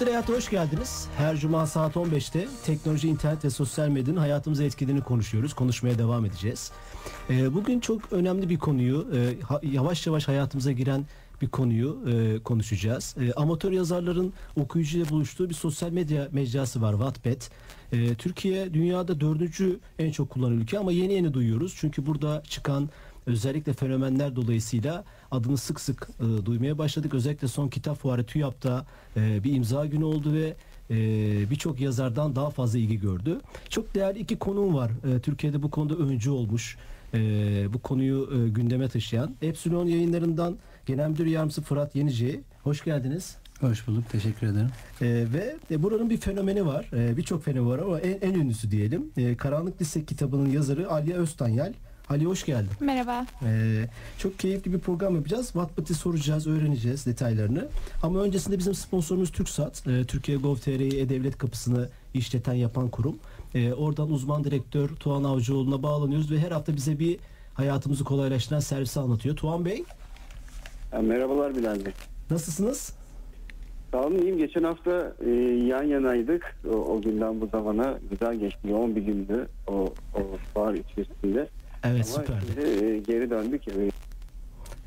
Dijital Hayat'a hoş geldiniz. Her cuma saat 15'te teknoloji, internet ve sosyal medyanın hayatımıza etkilediğini konuşuyoruz. Konuşmaya devam edeceğiz. Ee, bugün çok önemli bir konuyu, e, yavaş yavaş hayatımıza giren bir konuyu e, konuşacağız. E, amatör yazarların okuyucuyla buluştuğu bir sosyal medya mecrası var Wattpad. Türkiye dünyada dördüncü en çok kullanılan ülke ama yeni yeni duyuyoruz. Çünkü burada çıkan özellikle fenomenler dolayısıyla adını sık sık e, duymaya başladık. Özellikle son kitap fuarı TÜYAP'ta e, bir imza günü oldu ve e, birçok yazardan daha fazla ilgi gördü. Çok değerli iki konuğum var. E, Türkiye'de bu konuda öncü olmuş. e, bu konuyu e, gündeme taşıyan. Epsilon yayınlarından Genel Müdür Yardımcısı Fırat Yenici. Hoş geldiniz. Hoş bulduk, teşekkür ederim. E, ve e, buranın bir fenomeni var. E, Birçok fenomeni var ama en, en ünlüsü diyelim. E, Karanlık Lise kitabının yazarı Aliye Öztanyal. Ali hoş geldin. Merhaba. Ee, çok keyifli bir program yapacağız. Wattpad'i soracağız, öğreneceğiz detaylarını. Ama öncesinde bizim sponsorumuz TürkSat. Ee, Türkiye Gov.tr'yi E-Devlet kapısını işleten yapan kurum. Ee, oradan uzman direktör Tuğan Avcıoğlu'na bağlanıyoruz ve her hafta bize bir hayatımızı kolaylaştıran servisi anlatıyor. Tuğan Bey, Ha, Merhabalar Bilal Bey. nasılsınız? Sağ olun iyiyim. Geçen hafta e, yan yanaydık. O, o günden bu zamana güzel geçti. Yoğun bir gündü o, o fuar içerisinde. Evet, Ama süper. şimdi e, geri döndük. E,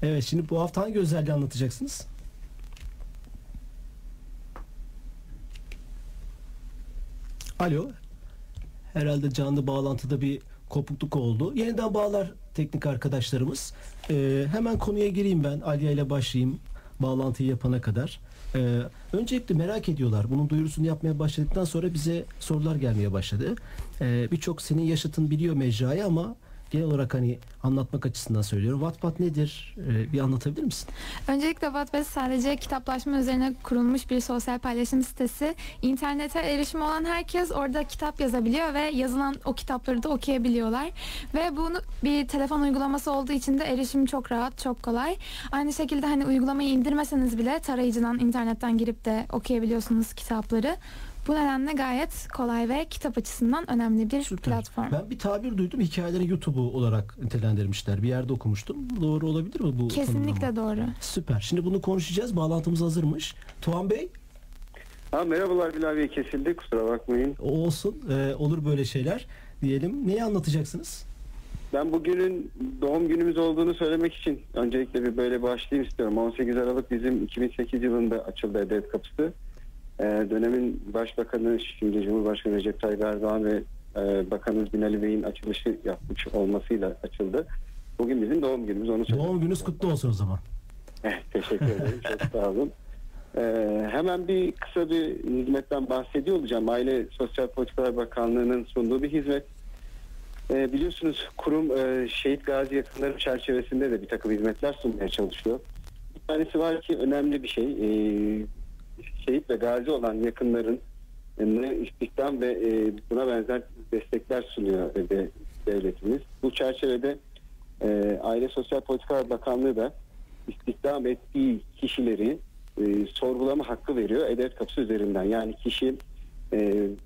Evet, şimdi bu hafta hangi özelliği anlatacaksınız? Alo. Herhalde canlı bağlantıda bir kopukluk oldu. Yeniden bağlar teknik arkadaşlarımız. Ee, hemen konuya gireyim ben. Aliye ile başlayayım bağlantıyı yapana kadar. Ee, öncelikle merak ediyorlar. Bunun duyurusunu yapmaya başladıktan sonra bize sorular gelmeye başladı. Ee, Birçok senin yaşıtın biliyor mecrayı ama genel olarak hani anlatmak açısından söylüyorum. Wattpad nedir? Ee, bir anlatabilir misin? Öncelikle Wattpad sadece kitaplaşma üzerine kurulmuş bir sosyal paylaşım sitesi. İnternete erişimi olan herkes orada kitap yazabiliyor ve yazılan o kitapları da okuyabiliyorlar. Ve bunu bir telefon uygulaması olduğu için de erişim çok rahat, çok kolay. Aynı şekilde hani uygulamayı indirmeseniz bile tarayıcıdan, internetten girip de okuyabiliyorsunuz kitapları. Bu nedenle gayet kolay ve kitap açısından önemli bir Süper. platform. Ben bir tabir duydum. Hikayelerin YouTube'u olarak nitelendirmişler. Bir yerde okumuştum. Doğru olabilir mi bu Kesinlikle tanımlama? doğru. Süper. Şimdi bunu konuşacağız. Bağlantımız hazırmış. Tuğan Bey ha, merhabalar Bilal Bey kesildi. Kusura bakmayın. olsun. Ee, olur böyle şeyler diyelim. Neyi anlatacaksınız? Ben bugünün doğum günümüz olduğunu söylemek için öncelikle bir böyle başlayayım istiyorum. 18 Aralık bizim 2008 yılında açıldı E-Devlet Kapısı. Ee, dönemin Başbakanı şimdi Cumhurbaşkanı Recep Tayyip Erdoğan ve e, Bakanımız Binali Bey'in açılışı yapmış olmasıyla açıldı. Bugün bizim doğum günümüz onu söylemek Doğum gününüz kutlu olsun o zaman. Teşekkür ederim. Çok sağ olun. Ee, hemen bir kısa bir hizmetten bahsediyor olacağım. Aile Sosyal Politikalar Bakanlığı'nın sunduğu bir hizmet. Ee, biliyorsunuz kurum e, şehit gazi yakınları çerçevesinde de bir takım hizmetler sunmaya çalışıyor. Bir tanesi var ki önemli bir şey. Ee, şehit ve gazi olan yakınların e, istihdam ve e, buna benzer destekler sunuyor de, devletimiz. Bu çerçevede e, Aile Sosyal Politikalar Bakanlığı da istihdam ettiği kişileri sorgulama hakkı veriyor E-Devlet kapısı üzerinden. Yani kişi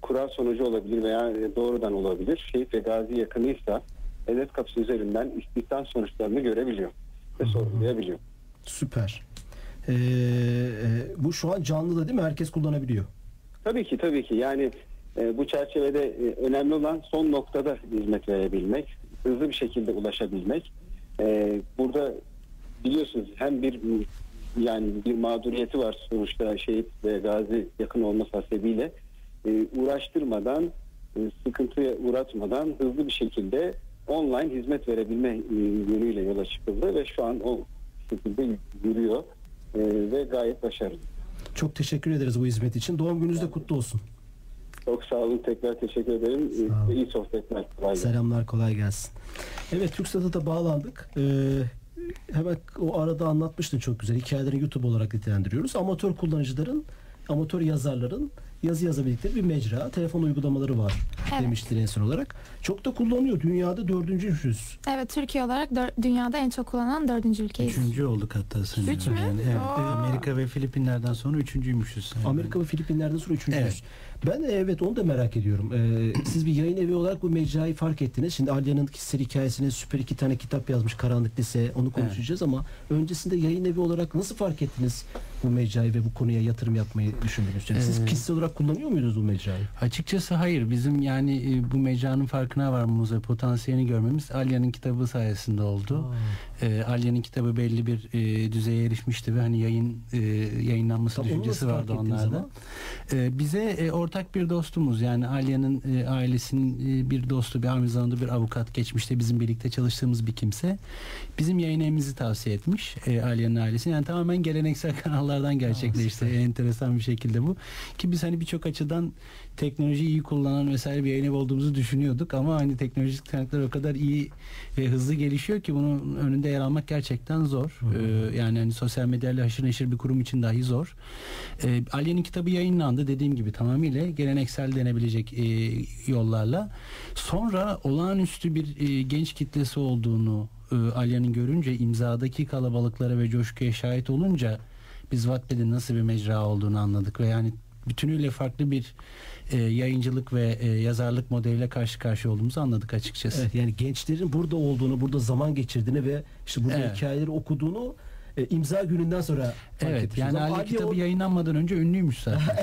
kural sonucu olabilir veya doğrudan olabilir. Şehit ve gazi yakınıysa E-Devlet kapısı üzerinden istihdam sonuçlarını görebiliyor ve sorgulayabiliyor. Süper. Ee, e, bu şu an canlı da değil mi? Herkes kullanabiliyor. Tabii ki tabii ki yani e, bu çerçevede e, önemli olan son noktada hizmet verebilmek, hızlı bir şekilde ulaşabilmek. E, burada biliyorsunuz hem bir yani bir mağduriyeti var sonuçta şehit ve gazi yakın olması hasebiyle e, uğraştırmadan, e, sıkıntıya uğratmadan hızlı bir şekilde online hizmet verebilme e, yönüyle yola çıkıldı ve şu an o şekilde yürüyor ve gayet başarılı. Çok teşekkür ederiz bu hizmet için. Doğum gününüz de kutlu olsun. Çok sağ olun. Tekrar teşekkür ederim. Sağ. Ee, İyi sohbetler. Kolay gelsin. Selamlar kolay gelsin. Evet TürkSat'a da bağlandık. Ee, hemen o arada anlatmıştın çok güzel. Hikayelerini YouTube olarak nitelendiriyoruz. Amatör kullanıcıların, amatör yazarların yazı yazabildikleri bir mecra. Telefon uygulamaları var Evet. demiştir en son olarak. Çok da kullanıyor. Dünyada dördüncüyüz. Evet Türkiye olarak dör- dünyada en çok kullanan dördüncü ülkeyiz. Üçüncü olduk hatta sanıyorum. Üç mü? Yani, evet, Aa. Amerika ve Filipinler'den sonra üçüncüymüşüz. Yani. Amerika ve Filipinler'den sonra üçüncüyüz. Evet. Ben evet onu da merak ediyorum. Ee, siz bir yayın evi olarak bu mecrayı fark ettiniz. Şimdi Alya'nın kişisel hikayesine süper iki tane kitap yazmış Karanlık Lise. Onu konuşacağız ama öncesinde yayın evi olarak nasıl fark ettiniz bu mecrayı ve bu konuya yatırım yapmayı düşündünüz? Yani siz Ee, kişisel olarak kullanıyor muydunuz bu mecrayı? Açıkçası hayır. Bizim yani e, bu mecranın farkına varmamız ve potansiyelini görmemiz Alya'nın kitabı sayesinde oldu. E, Alya'nın kitabı belli bir e, düzeye erişmişti ve hani yayın e, yayınlanması onu düşüncesi vardı onlarda. E, bize e, ortak bir dostumuz yani Alya'nın e, ailesinin e, bir dostu bir aynı zamanda bir avukat geçmişte bizim birlikte çalıştığımız bir kimse bizim yayın evimizi tavsiye etmiş e, Alya'nın ailesi. Yani tamamen geleneksel kanallardan gerçekleşti. süper. Enteresan bir şekilde bu. Ki biz hani birçok açıdan teknolojiyi iyi kullanan vesaire bir yayın olduğumuzu düşünüyorduk ama hani teknolojik kaynaklar o kadar iyi ve hızlı gelişiyor ki bunun önünde yer almak gerçekten zor. Ee, yani hani sosyal medyayla haşır neşir bir kurum için dahi zor. Ee, Aliye'nin kitabı yayınlandı dediğim gibi tamamıyla geleneksel denebilecek e, yollarla. Sonra olağanüstü bir e, genç kitlesi olduğunu e, Aliye'nin görünce imzadaki kalabalıklara ve coşkuya şahit olunca biz Wattpad'in nasıl bir mecra olduğunu anladık ve yani bütünüyle farklı bir e, yayıncılık ve e, yazarlık modeliyle karşı karşıya olduğumuzu anladık açıkçası. Evet yani gençlerin burada olduğunu, burada zaman geçirdiğini ve işte burada Evet. hikayeleri okuduğunu e, imza gününden sonra fark Evet etmişiz. yani Ama Ali kitabı o- yayınlanmadan önce ünlüymüş zaten.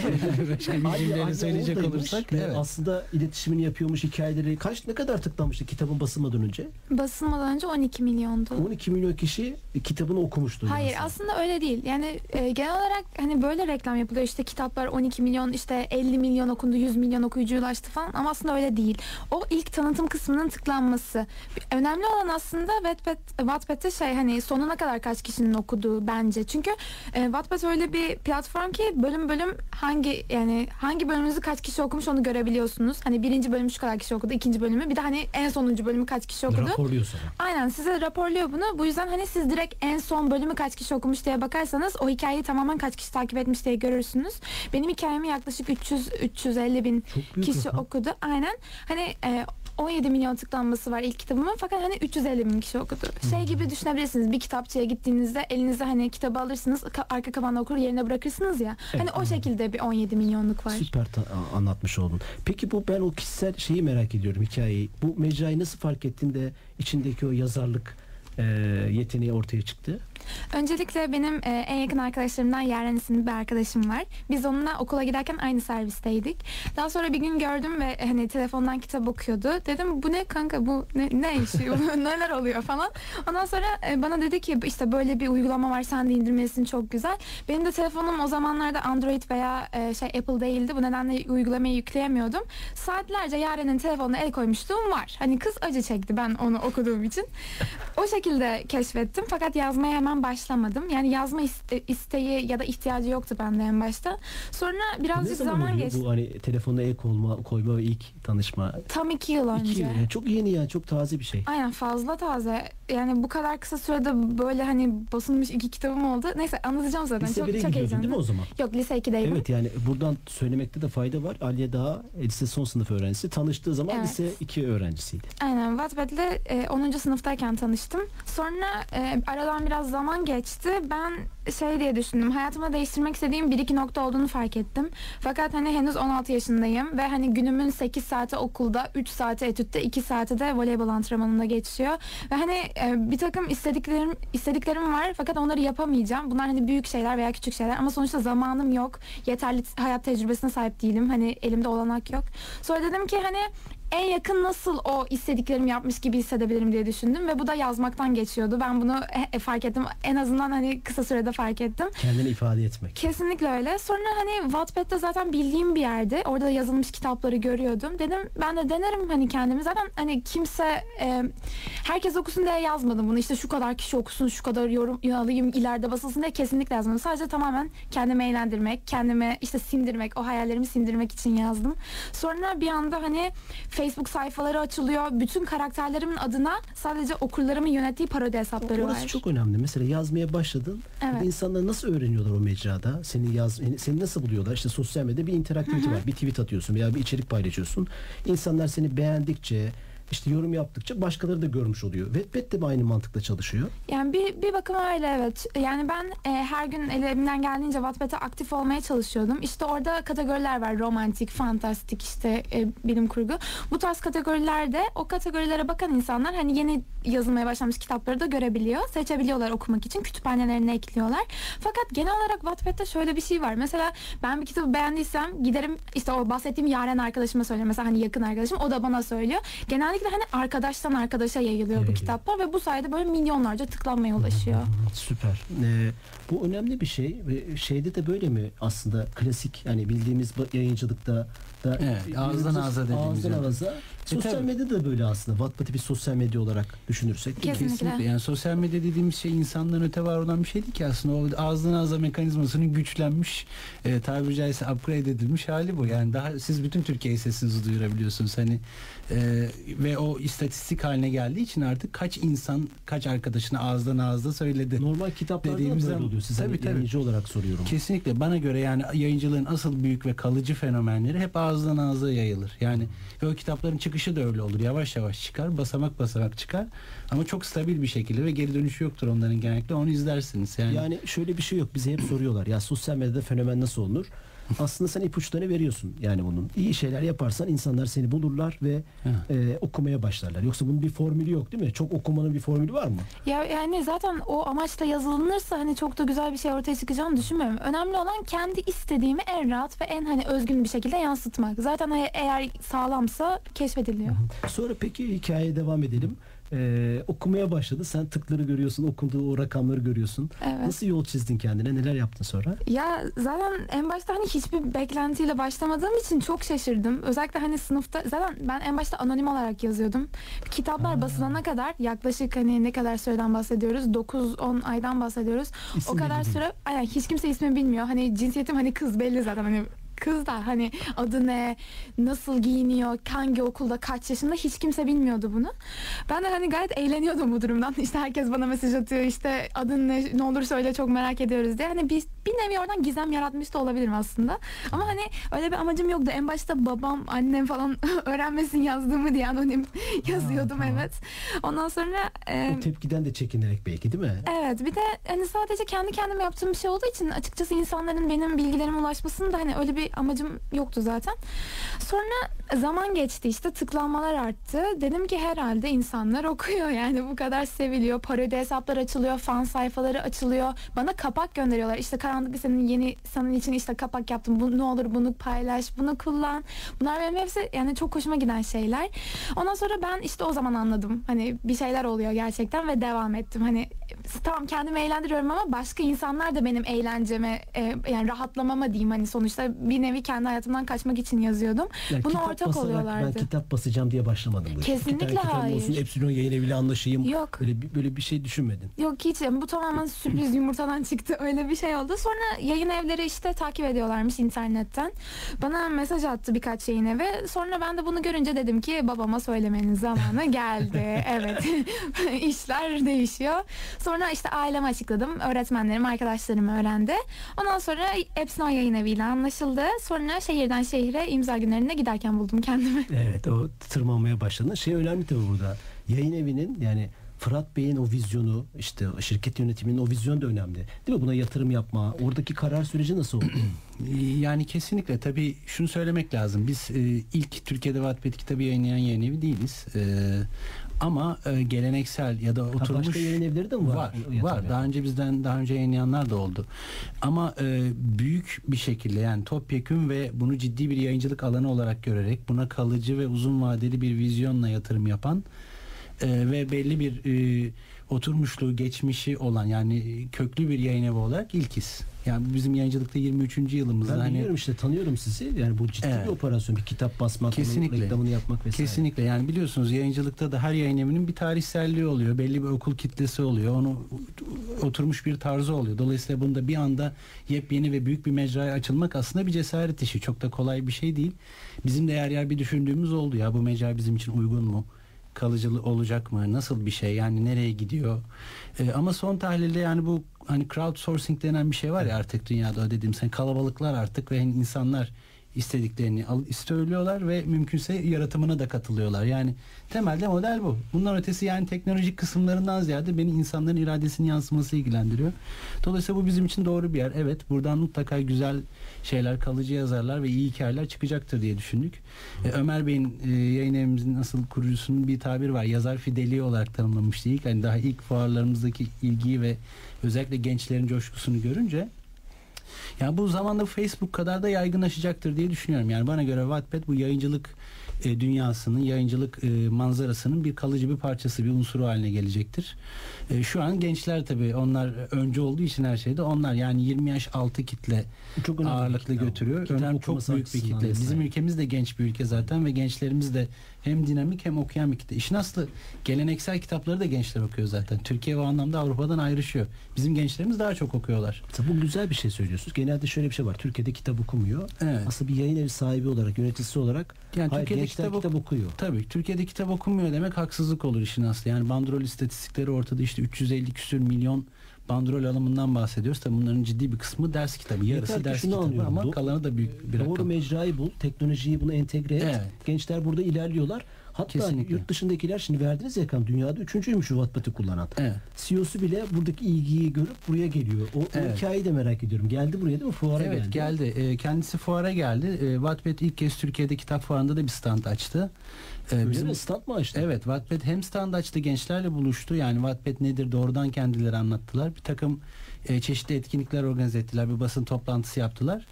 yani Ali- Ali söyleyecek oradaymış olursak ve evet. aslında iletişimini yapıyormuş hikayeleri kaç ne kadar tıklanmıştı kitabın basılmadan önce? Basılmadan önce 12 milyondu. 12 milyon kişi kitabını okumuştu. Hayır yazısını. aslında öyle değil. Yani e, genel olarak hani böyle reklam yapılıyor. İşte kitaplar 12 milyon işte 50 milyon okundu 100 milyon okuyucuya ulaştı falan ama aslında öyle değil. O ilk tanıtım kısmının tıklanması. Önemli olan aslında Wattpad, Wattpad'de şey hani sonuna kadar kaç kişinin okuduğu bence. Çünkü e, Wattpad öyle bir platform ki bölüm bölüm hangi yani hangi bölümünüzü kaç kişi okumuş onu görebiliyorsunuz. Hani birinci bölümü şu kadar kişi okudu, ikinci bölümü bir de hani en sonuncu bölümü kaç kişi okudu. Raporluyor sonra. Aynen size raporluyor bunu. Bu yüzden hani siz direkt en son bölümü kaç kişi okumuş diye bakarsanız o hikayeyi tamamen kaç kişi takip etmiş diye görürsünüz. Benim hikayemi yaklaşık 300 350 bin kişi rakam. okudu. Aynen. Hani e, 17 milyon tıklanması var ilk kitabımın fakat hani 350 bin kişi okudu. Şey gibi düşünebilirsiniz bir kitapçıya gittiğinizde elinize hani kitabı alırsınız ka- arka kapağında okur yerine bırakırsınız ya. Hani o şekilde bir 17 milyonluk var. Süper anlatmış oldun. Peki bu ben o kişisel şeyi merak ediyorum hikayeyi. Bu mecrayı nasıl fark ettin de içindeki o yazarlık e, yeteneği ortaya çıktı? Öncelikle benim e, en yakın arkadaşlarımdan Yaren isimli bir arkadaşım var. Biz onunla okula giderken aynı servisteydik. Daha sonra bir gün gördüm ve e, hani telefondan kitap okuyordu. Dedim bu ne kanka bu ne, ne işi neler oluyor falan. Ondan sonra e, bana dedi ki işte böyle bir uygulama var sen de indirmelisin çok güzel. Benim de telefonum o zamanlarda Android veya e, şey Apple değildi. Bu nedenle uygulamayı yükleyemiyordum. Saatlerce Yaren'in telefonuna el koymuşluğum var. Hani kız acı çekti ben onu okuduğum için. O şekilde keşfettim fakat yazmaya hemen başlamadım. Yani yazma iste- isteği ya da ihtiyacı yoktu bende en başta. Sonra ne birazcık zaman, zaman oluyor geçti. bu hani telefona el koyma, koyma ve ilk tanışma? Tam iki yıl önce. İki yıl. Yani çok yeni ya çok taze bir şey. Aynen fazla taze. Yani bu kadar kısa sürede böyle hani basılmış iki kitabım oldu. Neyse anlatacağım zaten. Lise çok 1'e çok gidiyordun değil mi heyecanlı. o zaman? Yok lise 2'deydim. Evet yani buradan söylemekte de fayda var. Aliye daha lise son sınıf öğrencisi. Tanıştığı zaman Evet. lise 2 öğrencisiydi. Aynen Wattpad'le e, 10. sınıftayken tanıştım. Sonra e, aradan biraz zaman geçti. Ben şey diye düşündüm. Hayatımda değiştirmek istediğim bir iki nokta olduğunu fark ettim. Fakat hani henüz 16 yaşındayım ve hani günümün 8 saati okulda, 3 saati etütte, 2 saati de voleybol antrenmanında geçiyor. Ve hani e, bir takım istediklerim istediklerim var fakat onları yapamayacağım. Bunlar hani büyük şeyler veya küçük şeyler ama sonuçta zamanım yok. Yeterli hayat tecrübesine sahip değilim. Hani elimde olanak yok. Sonra dedim ki hani en yakın nasıl o istediklerimi yapmış gibi hissedebilirim diye düşündüm ve bu da yazmaktan geçiyordu. Ben bunu e, fark ettim. En azından hani kısa sürede fark ettim. Kendini ifade etmek. Kesinlikle öyle. Sonra hani Wattpad'de zaten bildiğim bir yerde. Orada yazılmış kitapları görüyordum. Dedim ben de denerim hani kendimi. Zaten hani kimse e, herkes okusun diye yazmadım bunu. İşte şu kadar kişi okusun, şu kadar yorum alayım, ileride basılsın diye kesinlikle yazmadım. Sadece tamamen kendimi eğlendirmek, kendime işte sindirmek, o hayallerimi sindirmek için yazdım. Sonra bir anda hani Facebook sayfaları açılıyor. Bütün karakterlerimin adına sadece okurlarımın yönettiği parodi hesapları Orası var. çok önemli. Mesela yazmaya başladın. Evet. İnsanlar nasıl öğreniyorlar o mecrada? Seni yaz seni nasıl buluyorlar? İşte sosyal medyada bir interaktivite var. Bir tweet atıyorsun veya bir içerik paylaşıyorsun. İnsanlar seni beğendikçe işte yorum yaptıkça başkaları da görmüş oluyor. Wattpad de mi aynı mantıkla çalışıyor? Yani bir, bir bakıma öyle evet. Yani ben e, her gün elimden geldiğince Wattpad'e aktif olmaya çalışıyordum. İşte orada kategoriler var. Romantik, fantastik, işte e, bilim kurgu. Bu tarz kategorilerde o kategorilere bakan insanlar hani yeni yazılmaya başlamış kitapları da görebiliyor. Seçebiliyorlar okumak için. Kütüphanelerine ekliyorlar. Fakat genel olarak Wattpad'de şöyle bir şey var. Mesela ben bir kitabı beğendiysem giderim işte o bahsettiğim Yaren arkadaşıma söylüyorum. Mesela hani yakın arkadaşım o da bana söylüyor. Genellikle hani arkadaştan arkadaşa yayılıyor bu Yayılıyor. kitaplar ve bu sayede böyle milyonlarca tıklanmaya ulaşıyor. Süper. Ee, bu önemli bir şey şeyde de böyle mi aslında klasik yani bildiğimiz yayıncılıkta da Evet, ağızdan ağza dediğimiz ağızdan yani. ağza. Sosyal tabii. medyada da böyle aslında. Wattpad'i bir sosyal medya olarak düşünürsek. değil? Kesinlikle. Kesinlikle. Yani sosyal medya dediğimiz şey insandan öte var olan bir şeydi ki aslında o ağızdan ağza mekanizmasının güçlenmiş e, tabiri caizse upgrade edilmiş hali bu. Yani daha siz bütün Türkiye'ye sesinizi duyurabiliyorsunuz hani e, ve o istatistik haline geldiği için artık kaç insan kaç arkadaşına ağızdan ağızda söyledi. Normal kitaplarda da Dediğimiz böyle zaman- oluyor. Siz Tabii, tabii. olarak soruyorum. Kesinlikle bana göre yani yayıncılığın asıl büyük ve kalıcı fenomenleri hep ağızdan ağza yayılır. Yani ve o kitapların çıkışı da öyle olur. Yavaş yavaş çıkar, basamak basamak çıkar. Ama çok stabil bir şekilde ve geri dönüşü yoktur onların genellikle. Onu izlersiniz. Yani, Yani şöyle bir şey yok. Bize hep soruyorlar. Ya sosyal medyada fenomen nasıl olunur? Aslında sen ipuçlarını veriyorsun yani bunun. İyi şeyler yaparsan insanlar seni bulurlar ve e, okumaya başlarlar. Yoksa bunun bir formülü yok değil mi? Çok okumanın bir formülü var mı? Ya yani zaten o amaçla yazılınırsa hani çok da güzel bir şey ortaya çıkacağını düşünmüyorum. Önemli olan kendi istediğimi en rahat ve en hani özgün bir şekilde yansıtmak. Zaten hani eğer sağlamsa keşfediliyor. Sonra peki hikayeye devam edelim. Ee, okumaya başladı. Sen tıkları görüyorsun, okunduğu o rakamları görüyorsun. Evet. Nasıl yol çizdin kendine? Neler yaptın sonra? Ya zaten en başta hani hiçbir beklentiyle başlamadığım için çok şaşırdım. Özellikle hani sınıfta zaten ben en başta anonim olarak yazıyordum. Kitaplar basılana kadar yaklaşık hani ne kadar süreden bahsediyoruz? 9-10 aydan bahsediyoruz. İsim o kadar değil. süre aynen hiç kimse ismini bilmiyor. Hani cinsiyetim hani kız belli zaten hani kız da hani adı ne, nasıl giyiniyor, hangi okulda, kaç yaşında hiç kimse bilmiyordu bunu. Ben de hani gayet eğleniyordum bu durumdan. İşte herkes bana mesaj atıyor işte adın ne, ne olur söyle çok merak ediyoruz diye. Hani bir, bir nevi oradan gizem yaratmış da olabilirim aslında. Ama hani öyle bir amacım yoktu. En başta babam, annem falan öğrenmesin yazdığımı diye anonim yazıyordum tamam. evet. Ondan sonra e, O tepkiden de çekinerek belki değil mi? Evet bir de hani sadece kendi kendime yaptığım bir şey olduğu için açıkçası insanların benim bilgilerime ulaşmasının da hani öyle bir amacım yoktu zaten. Sonra zaman geçti işte tıklanmalar arttı. Dedim ki herhalde insanlar okuyor yani bu kadar seviliyor. Parodi hesaplar açılıyor, fan sayfaları açılıyor. Bana kapak gönderiyorlar. İşte karanlık senin yeni senin için işte kapak yaptım. Bu, ne olur bunu paylaş, bunu kullan. Bunlar benim hepsi yani çok hoşuma giden şeyler. Ondan sonra ben işte o zaman anladım. Hani bir şeyler oluyor gerçekten ve devam ettim. Hani tamam kendimi eğlendiriyorum ama başka insanlar da benim eğlenceme e, yani rahatlamama diyeyim hani sonuçta bir nevi kendi hayatımdan kaçmak için yazıyordum. Yani Buna ortak basarak oluyorlardı. Ben kitap basacağım diye başlamadım bu. Kesinlikle İki tane hayır. olsun, Epsilon yayın eviyle anlaşayım. Yok. Böyle, böyle bir şey düşünmedin. Yok hiç bu tamamen sürpriz yumurtadan çıktı öyle bir şey oldu. Sonra yayın evleri işte takip ediyorlarmış internetten. Bana mesaj attı birkaç yayın evi. Sonra ben de bunu görünce dedim ki babama söylemenin zamanı geldi. evet işler değişiyor. Sonra işte aileme açıkladım. Öğretmenlerim, arkadaşlarım öğrendi. Ondan sonra Epsilon yayın eviyle anlaşıldı. Sonra şehirden şehire imza günlerine giderken buldum kendimi. Evet o tırmanmaya başladın. Şey önemli tabii burada. Yayın evinin yani Fırat Bey'in o vizyonu işte şirket yönetiminin o vizyonu da önemli. Değil mi? Buna yatırım yapma. Oradaki karar süreci nasıl oldu? Yani kesinlikle tabii şunu söylemek lazım. Biz e, ilk Türkiye'de Wattpad kitabı yayınlayan yayın evi değiliz. E, ama e, geleneksel ya da Ha, oturmuş başka yayın evleri de mi var? Var. Var. Daha önce bizden daha önce yayınlayanlar da oldu. Ama e, büyük bir şekilde yani topyekün ve bunu ciddi bir yayıncılık alanı olarak görerek buna kalıcı ve uzun vadeli bir vizyonla yatırım yapan e, ve belli bir e, oturmuşluğu, geçmişi olan yani köklü bir yayın evi olarak ilkiz. Yani bizim yayıncılıkta 23. yılımızda Ben hani biliyorum işte tanıyorum sizi. Yani bu ciddi Evet. bir operasyon. Bir kitap basmak, onun Kesinlikle. reklamını yapmak vesaire. Kesinlikle yani biliyorsunuz yayıncılıkta da her yayın evinin bir tarihselliği oluyor. Belli bir okul kitlesi oluyor. Onu oturmuş bir tarzı oluyor. Dolayısıyla bunda bir anda yepyeni ve büyük bir mecraya açılmak aslında bir cesaret işi. Çok da kolay bir şey değil. Bizim de yer yer bir düşündüğümüz oldu ya bu mecra bizim için uygun mu? Kalıcılı olacak mı? Nasıl bir şey? Yani nereye gidiyor? Ee, ama son tahlilde yani bu hani crowdsourcing denen bir şey var ya artık dünyada dediğim sen kalabalıklar artık ve insanlar istediklerini söylüyorlar ve mümkünse yaratımına da katılıyorlar. Yani temelde model bu. Bundan ötesi yani teknolojik kısımlarından ziyade beni insanların iradesinin yansıması ilgilendiriyor. Dolayısıyla bu bizim için doğru bir yer. Evet buradan mutlaka güzel şeyler, kalıcı yazarlar ve iyi hikayeler çıkacaktır diye düşündük. Ee, Ömer Bey'in e, yayın evimizin asıl kurucusunun bir tabir var. Yazar fideliği olarak tanımlamıştı ilk. Hani daha ilk fuarlarımızdaki ilgiyi ve özellikle gençlerin coşkusunu görünce yani bu zamanda Facebook kadar da yaygınlaşacaktır diye düşünüyorum. Yani bana göre Wattpad bu yayıncılık e, dünyasının, yayıncılık e, manzarasının bir kalıcı bir parçası, bir unsuru haline gelecektir. E, şu an gençler tabii onlar önce olduğu için her şeyde onlar yani 20 yaş altı kitle Çok önemli ağırlıklı kitle götürüyor. Kitap Önem çok büyük bir kitle. Bizim ülkemiz de genç bir ülke zaten ve gençlerimiz de hem dinamik hem okuyan bir. İşin aslı geleneksel kitapları da gençler okuyor zaten. Türkiye bu anlamda Avrupa'dan ayrışıyor. Bizim gençlerimiz daha çok okuyorlar. Bu güzel bir şey söylüyorsunuz. Genelde şöyle bir şey var. Türkiye'de kitap okumuyor. Evet. Aslında bir yayın evi sahibi olarak, yöneticisi olarak Yani hayır, Türkiye'de gençler kitap, kitap, okuyor. Tabii Türkiye'de kitap okunmuyor demek haksızlık olur işin aslı. Yani bandrol istatistikleri ortada işte 350 küsür milyon bandrol alımından bahsediyoruz. Tabii bunların ciddi bir kısmı ders kitabı. Yarısı Yeter ders kitabı anlıyorum. ama kalanı da büyük bir Doğru rakam. mecrayı bul, teknolojiyi buna entegre et. Evet. Gençler burada ilerliyorlar. Hatta Kesinlikle. yurt dışındakiler şimdi verdiniz ya dünyada üçüncüymüş şu Wattpad'i kullanan. Evet. CEO'su bile buradaki ilgiyi görüp buraya geliyor. O, o Evet. hikayeyi de merak ediyorum. Geldi buraya değil mi? Fuara evet geldi. geldi. Ee, kendisi fuara geldi. Ee, Wattpad ilk kez Türkiye'de kitap fuarında da bir stand açtı. Ee, Öyle bizim mi? Stand mı açtı? Evet Wattpad hem stand açtı gençlerle buluştu. Yani Wattpad nedir doğrudan kendileri anlattılar. Bir takım e, çeşitli etkinlikler organize ettiler. Bir basın toplantısı yaptılar.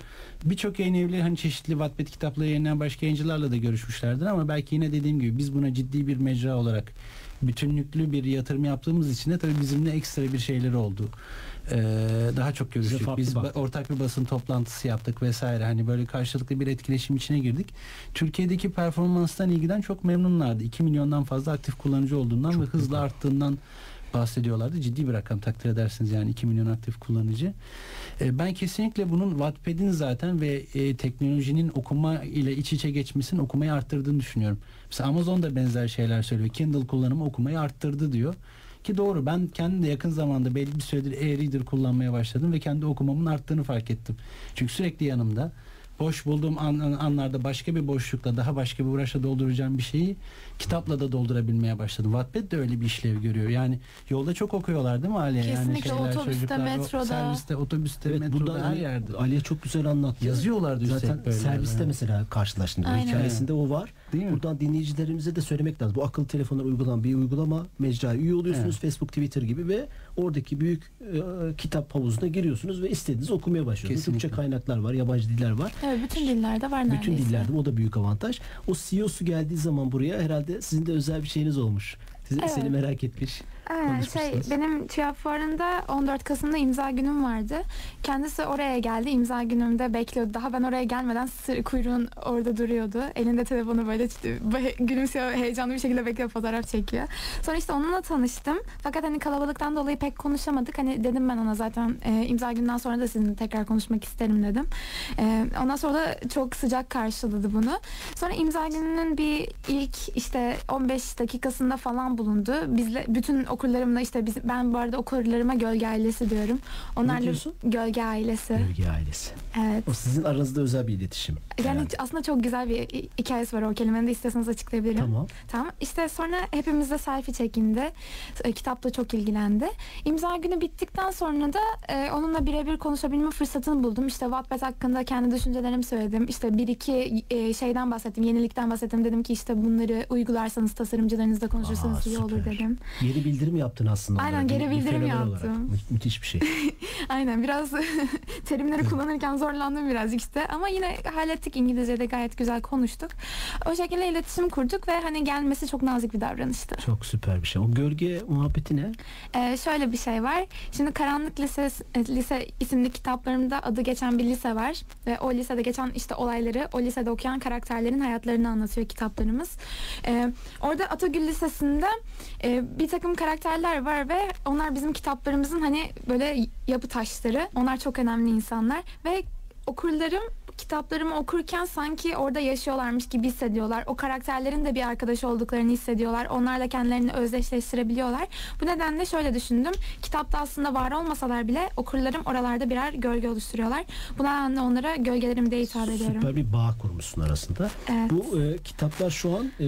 Birçok yayın evleri hani çeşitli Wattpad kitapları yayınlayan başka yayıncılarla da görüşmüşlerdir ama belki yine dediğim gibi biz buna ciddi bir mecra olarak bütünlüklü bir yatırım yaptığımız için de tabii bizimle ekstra bir şeyleri oldu. Ee, daha çok görüştük. Biz ba- baktı. ortak bir basın toplantısı yaptık vesaire. Hani böyle karşılıklı bir etkileşim içine girdik. Türkiye'deki performanstan ilgiden çok memnunlardı. 2 milyondan fazla aktif kullanıcı olduğundan ve hızla arttığından bahsediyorlardı. Ciddi bir rakam takdir edersiniz yani 2 milyon aktif kullanıcı. E, ben kesinlikle bunun Wattpad'in zaten ve e, teknolojinin okuma ile iç içe geçmesinin okumayı arttırdığını düşünüyorum. Mesela Amazon da benzer şeyler söylüyor. Kindle kullanımı okumayı arttırdı diyor. Ki doğru ben kendim de yakın zamanda belli bir süredir e-reader kullanmaya başladım ve kendi okumamın arttığını fark ettim. Çünkü sürekli yanımda boş bulduğum an- an- anlarda başka bir boşlukla daha başka bir uğraşla dolduracağım bir şeyi kitapla da doldurabilmeye başladım. Wattpad de öyle bir işlev görüyor. Yani yolda çok okuyorlar değil mi Aliye? Kesinlikle, yani otobüste, çocuklar, metroda. Serviste, otobüste, Evet, metroda her yerde. Aliye çok güzel anlattı. Yazıyorlardı üstelik Zaten böyle. serviste Evet. mesela karşılaştım. Aynen. Hikayesinde o var. Değil mi? Buradan dinleyicilerimize de söylemek lazım. Bu akıllı telefonlar uygulanan bir uygulama. Mecraya üye oluyorsunuz. Facebook, Twitter gibi ve oradaki büyük e, kitap havuzuna giriyorsunuz ve istediğinizi okumaya başlıyorsunuz. Kesinlikle. Türkçe kaynaklar var, yabancı diller var. Evet bütün dillerde var neredeyse. Bütün dillerde o da büyük avantaj. O CEO'su geldiği zaman buraya herhalde sizin de özel bir şeyiniz olmuş. Sizi, Evet. Seni merak etmiş. Aynen şey benim TÜYAP fuarında 14 Kasım'da imza günüm vardı. Kendisi oraya geldi imza günümde bekliyordu. Daha ben oraya gelmeden sır, kuyruğun orada duruyordu. Elinde telefonu böyle gülümsüyor heyecanlı bir şekilde bekliyor fotoğraf çekiyor. Sonra işte onunla tanıştım. Fakat hani kalabalıktan dolayı pek konuşamadık. Hani dedim ben ona zaten e, imza gününden sonra da sizinle tekrar konuşmak isterim dedim. E, ondan sonra da çok sıcak karşıladı bunu. Sonra imza gününün bir ilk işte 15 dakikasında falan bulundu. Bizle bütün okurlarımla işte biz, ben bu arada okurlarıma gölge ailesi diyorum. Onlarla diyorsun? gölge ailesi. Gölge ailesi. Evet. O sizin aranızda özel bir iletişim. Yani herhalde. aslında çok güzel bir hi- hikayesi var o kelimenin de isterseniz açıklayabilirim. Tamam. Tamam. İşte sonra hepimizle selfie çekindi. Kitapla çok ilgilendi. İmza günü bittikten sonra da e, onunla birebir konuşabilme fırsatını buldum. İşte Wattpad hakkında kendi düşüncelerimi söyledim. İşte bir iki e, şeyden bahsettim. Yenilikten bahsettim. Dedim ki işte bunları uygularsanız tasarımcılarınızla konuşursanız Aa, iyi olur dedim. Yeni bildirim bildirim yaptın aslında. Aynen, geri bildirim yaptım. Mü- müthiş bir şey. Aynen biraz terimleri kullanırken zorlandım birazcık işte ama yine hallettik İngilizce'de gayet güzel konuştuk. O şekilde iletişim kurduk ve hani gelmesi çok nazik bir davranıştı. Çok süper bir şey. O gölge muhabbeti ne? Ee, şöyle bir şey var. Şimdi Karanlık Lise, Lise isimli kitaplarımda adı geçen bir lise var. Ve o lisede geçen işte olayları, o lisede okuyan karakterlerin hayatlarını anlatıyor kitaplarımız. Ee, orada Atagül Lisesi'nde e, bir takım karakterler var ve onlar bizim kitaplarımızın hani böyle yapı taşları. Onlar çok önemli insanlar ve okurlarım kitaplarımı okurken sanki orada yaşıyorlarmış gibi hissediyorlar. O karakterlerin de bir arkadaş olduklarını hissediyorlar. Onlarla kendilerini özdeşleştirebiliyorlar. Bu nedenle şöyle düşündüm. Kitapta aslında var olmasalar bile okurlarım oralarda birer gölge oluşturuyorlar. Bu nedenle onlara gölgelerim diye hitap ediyorum. Süper bir bağ kurmuşsun arasında. Evet. Bu e, kitaplar şu an e,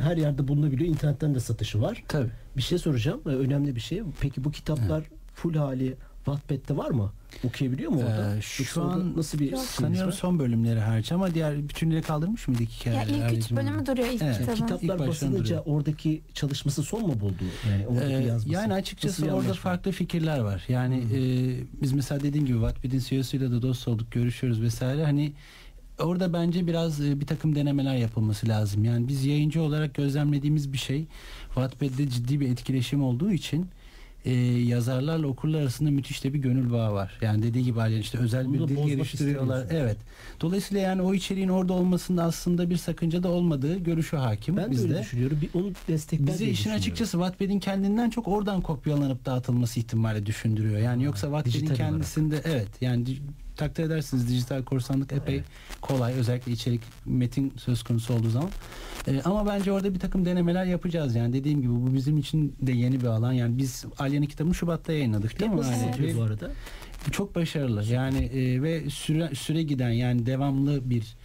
her yerde bulunabiliyor. İnternetten de satışı var. Tabii. Bir şey soracağım. e, önemli bir şey. Peki bu kitaplar full hali Wattpad'de var mı? Okuyabiliyor mu orada? Ee, Yoksa şu orada an nasıl bir Sanıyorum var? son bölümleri hariç ama diğer bütünleri kaldırmış mıydı iki kere? Ya ilk üç bölümü duruyor ilk Evet, kitabın. Kitaplar İlk basılınca duruyor. oradaki çalışması son mu buldu? Yani oradaki Ee, yazması. yani Nasıl açıkçası bir orada farklı fikirler var. Yani e, biz mesela dediğim gibi Wattpad'in CEO'suyla da dost olduk, görüşüyoruz vesaire. Hani orada bence biraz e, bir takım denemeler yapılması lazım. Yani biz yayıncı olarak gözlemlediğimiz bir şey Wattpad'de ciddi bir etkileşim olduğu için e, yazarlarla okurlar arasında müthiş de bir gönül bağı var. Yani dediği gibi Ali'nin işte özel Bunu bir dil geliştiriyorlar. Evet. Dolayısıyla yani o içeriğin orada olmasında aslında bir sakınca da olmadığı görüşü hakim ben de bizde. öyle düşünüyorum. Bir onu destekler Bize işin açıkçası Wattpad'in kendinden çok oradan kopyalanıp dağıtılması ihtimali düşündürüyor. Yani yoksa Wattpad'in dijital olarak. kendisinde evet yani takdir edersiniz dijital korsanlık epey Evet. kolay özellikle içerik metin söz konusu olduğu zaman. Ee, ama bence orada bir takım denemeler yapacağız yani dediğim gibi bu bizim için de yeni bir alan. Yani biz Alya'nın kitabını Şubat'ta yayınladık değil mi? Nasıl Ve bu arada? Çok başarılı yani e, ve süre, süre giden yani devamlı bir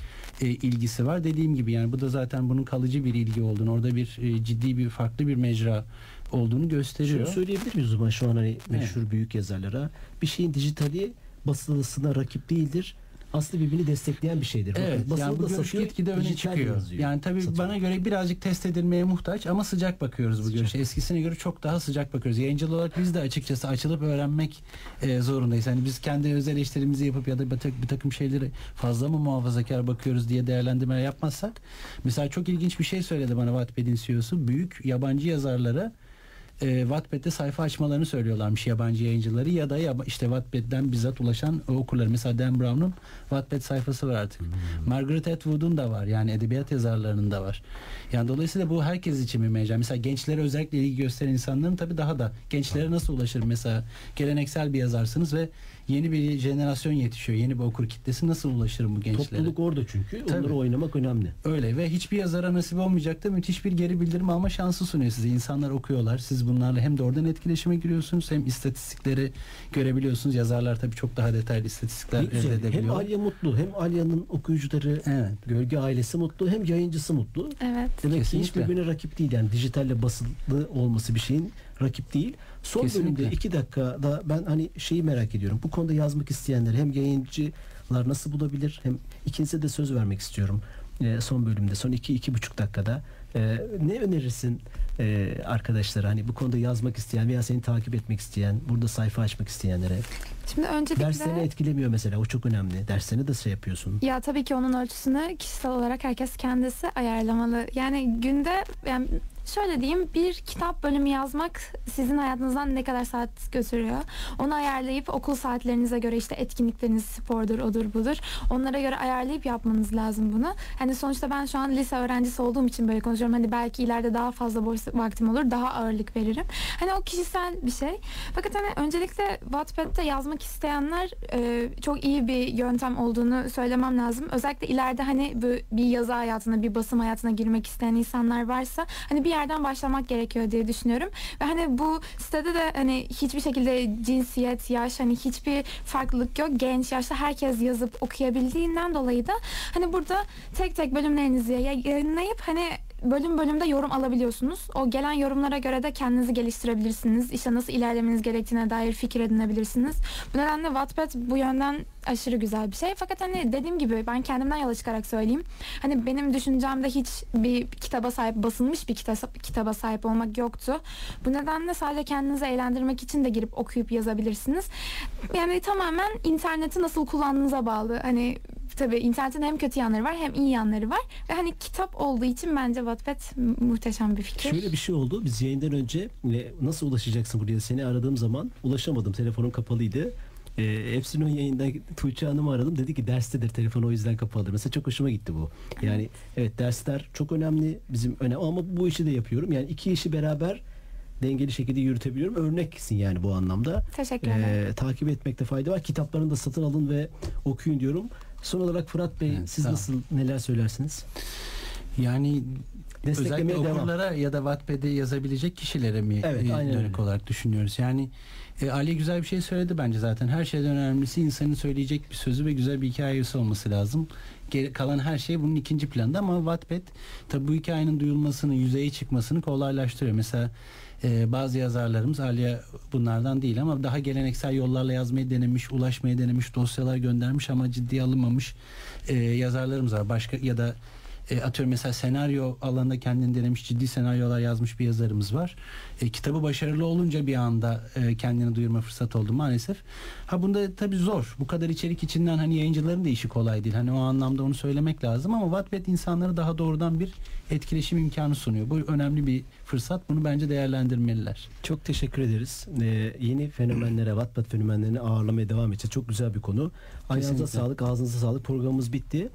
e, ilgisi var. Dediğim gibi yani bu da zaten bunun kalıcı bir ilgi olduğunu orada bir e, ciddi bir farklı bir mecra olduğunu gösteriyor. Şunu söyleyebilir miyiz o zaman şu an hani meşhur büyük yazarlara? Bir şeyin dijitali basılısına rakip değildir. Aslında birbirini destekleyen bir şeydir. Bakın, Evet basılı yani bu satıyor, gitgide öne çıkıyor. yazıyor, Yani tabii satıyor. bana göre birazcık test edilmeye muhtaç ama sıcak bakıyoruz bu görüşe. Eskisine göre çok daha sıcak bakıyoruz. Yayıncı olarak biz de açıkçası açılıp öğrenmek e, zorundayız. Hani biz kendi öz eleştirimizi yapıp ya da bir takım şeyleri fazla mı muhafazakar bakıyoruz diye değerlendirmeler yapmazsak. Mesela çok ilginç bir şey söyledi bana Wattpad'in CEO'su. Büyük yabancı yazarlara e, Wattpad'de sayfa açmalarını söylüyorlarmış yabancı yayıncıları ya da yaba- işte Wattpad'den bizzat ulaşan okurları. Mesela Dan Brown'un Wattpad sayfası var artık. Margaret Atwood'un da var. Yani edebiyat yazarlarının da var. Yani dolayısıyla bu herkes için bir mecra. Mesela gençlere özellikle ilgi gösteren insanların tabii daha da gençlere nasıl ulaşır? Mesela geleneksel bir yazarsınız ve yeni bir jenerasyon yetişiyor. Yeni bir okur kitlesi nasıl ulaşır bu gençlere? Topluluk orada çünkü. Tabii. Onları oynamak önemli. Öyle ve hiçbir yazara nasip olmayacak da müthiş bir geri bildirim alma şansı sunuyor size. İnsanlar okuyorlar. Siz bunlarla hem de oradan etkileşime giriyorsunuz hem istatistikleri görebiliyorsunuz. Yazarlar tabii çok daha detaylı istatistikler Ne elde güzel. Hem edebiliyor. Alya mutlu, hem Alya'nın okuyucuları, Evet. Gölge ailesi mutlu, hem yayıncısı mutlu. Evet. Demek ki hiç Kesinlikle. birbirine rakip değil. Yani dijitalle basılı olması bir şeyin rakip değil. Son Kesinlikle. bölümde iki dakikada ben hani şeyi merak ediyorum. Bu konuda yazmak isteyenler hem yayıncılar nasıl bulabilir hem ikinize de söz vermek istiyorum. Ee, son bölümde son iki iki buçuk dakikada Ee, ne önerirsin e, arkadaşlara hani bu konuda yazmak isteyen veya seni takip etmek isteyen burada sayfa açmak isteyenlere Şimdi öncelikle derslerini etkilemiyor mesela o çok önemli derslerini de şey yapıyorsun Ya tabii ki onun ölçüsünü kişisel olarak herkes kendisi ayarlamalı. Yani günde yani şöyle diyeyim bir kitap bölümü yazmak sizin hayatınızdan ne kadar saat götürüyor. Onu ayarlayıp okul saatlerinize göre işte etkinlikleriniz spordur odur budur. Onlara göre ayarlayıp yapmanız lazım bunu. Hani sonuçta ben şu an lise öğrencisi olduğum için böyle konuşuyorum. Hani belki ileride daha fazla boş vaktim olur. Daha ağırlık veririm. Hani o kişisel bir şey. Fakat hani öncelikle Wattpad'de yazmak isteyenler e, çok iyi bir yöntem olduğunu söylemem lazım. Özellikle ileride hani bir yazı hayatına, bir basım hayatına girmek isteyen insanlar varsa hani bir yerden başlamak gerekiyor diye düşünüyorum. Ve hani bu sitede de hani hiçbir şekilde cinsiyet, yaş hani hiçbir farklılık yok. Genç, yaşlı herkes yazıp okuyabildiğinden dolayı da hani burada tek tek bölümlerinizi yayınlayıp hani bölüm bölümde yorum alabiliyorsunuz. O gelen yorumlara göre de kendinizi geliştirebilirsiniz. İşte nasıl ilerlemeniz gerektiğine dair fikir edinebilirsiniz. Bu nedenle Wattpad bu yönden aşırı güzel bir şey. Fakat hani dediğim gibi ben kendimden yola çıkarak söyleyeyim. Hani benim düşüncemde hiç bir kitaba sahip basılmış bir kitap, kitaba sahip olmak yoktu. Bu nedenle sadece kendinizi eğlendirmek için de girip okuyup yazabilirsiniz. Yani tamamen interneti nasıl kullandığınıza bağlı. Hani tabii internetin hem kötü yanları var hem iyi yanları var. Ve hani kitap olduğu için bence Wattpad mu- muhteşem bir fikir. Şöyle bir şey oldu. Biz yayından önce nasıl ulaşacaksın buraya seni aradığım zaman ulaşamadım. Telefonum kapalıydı. E, Epsilon yayında Tuğçe Hanım'ı aradım. Dedi ki derstedir telefonu o yüzden kapalıdır. Mesela çok hoşuma gitti bu. Yani evet dersler çok önemli. Bizim önemli ama bu işi de yapıyorum. Yani iki işi beraber dengeli şekilde yürütebiliyorum. Örneksin yani bu anlamda. Teşekkür ederim. E, takip etmekte fayda var. Kitaplarını da satın alın ve okuyun diyorum. Son olarak Fırat Bey Evet, siz ol. nasıl neler söylersiniz? Yani özellikle devam. okurlara ya da Wattpad'e yazabilecek kişilere mi Evet, e, aynen dönük öyle. olarak düşünüyoruz. Yani e, Ali güzel bir şey söyledi bence zaten. Her şeyden önemlisi insanın söyleyecek bir sözü ve güzel bir hikayesi olması lazım. Geri kalan her şey bunun ikinci planda ama Wattpad tabi bu hikayenin duyulmasını, yüzeye çıkmasını kolaylaştırıyor. Mesela e, bazı yazarlarımız Aliye bunlardan değil ama daha geleneksel yollarla yazmayı denemiş, ulaşmayı denemiş, dosyalar göndermiş ama ciddiye alınmamış e, yazarlarımız var. Başka ya da e, atıyorum mesela senaryo alanında kendini denemiş ciddi senaryolar yazmış bir yazarımız var. E, kitabı başarılı olunca bir anda e, kendini duyurma fırsatı oldu maalesef. Ha bunda tabii zor. Bu kadar içerik içinden hani yayıncıların da işi kolay değil. Hani o anlamda onu söylemek lazım ama Wattpad insanlara daha doğrudan bir etkileşim imkanı sunuyor. Bu önemli bir fırsat. Bunu bence değerlendirmeliler. Çok teşekkür ederiz. Ee, yeni fenomenlere, Wattpad fenomenlerini ağırlamaya devam edeceğiz. Çok güzel bir konu. Ayağınıza sağlık, ağzınıza sağlık. Programımız bitti.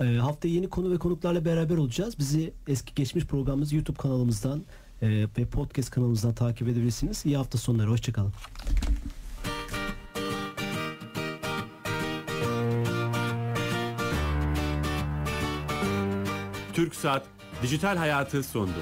Ee, haftaya yeni konu ve konuklarla beraber olacağız. Bizi eski geçmiş programımız YouTube kanalımızdan e, ve podcast kanalımızdan takip edebilirsiniz. İyi hafta sonları. Hoşçakalın. TürkSat Dijital Hayatı sondu.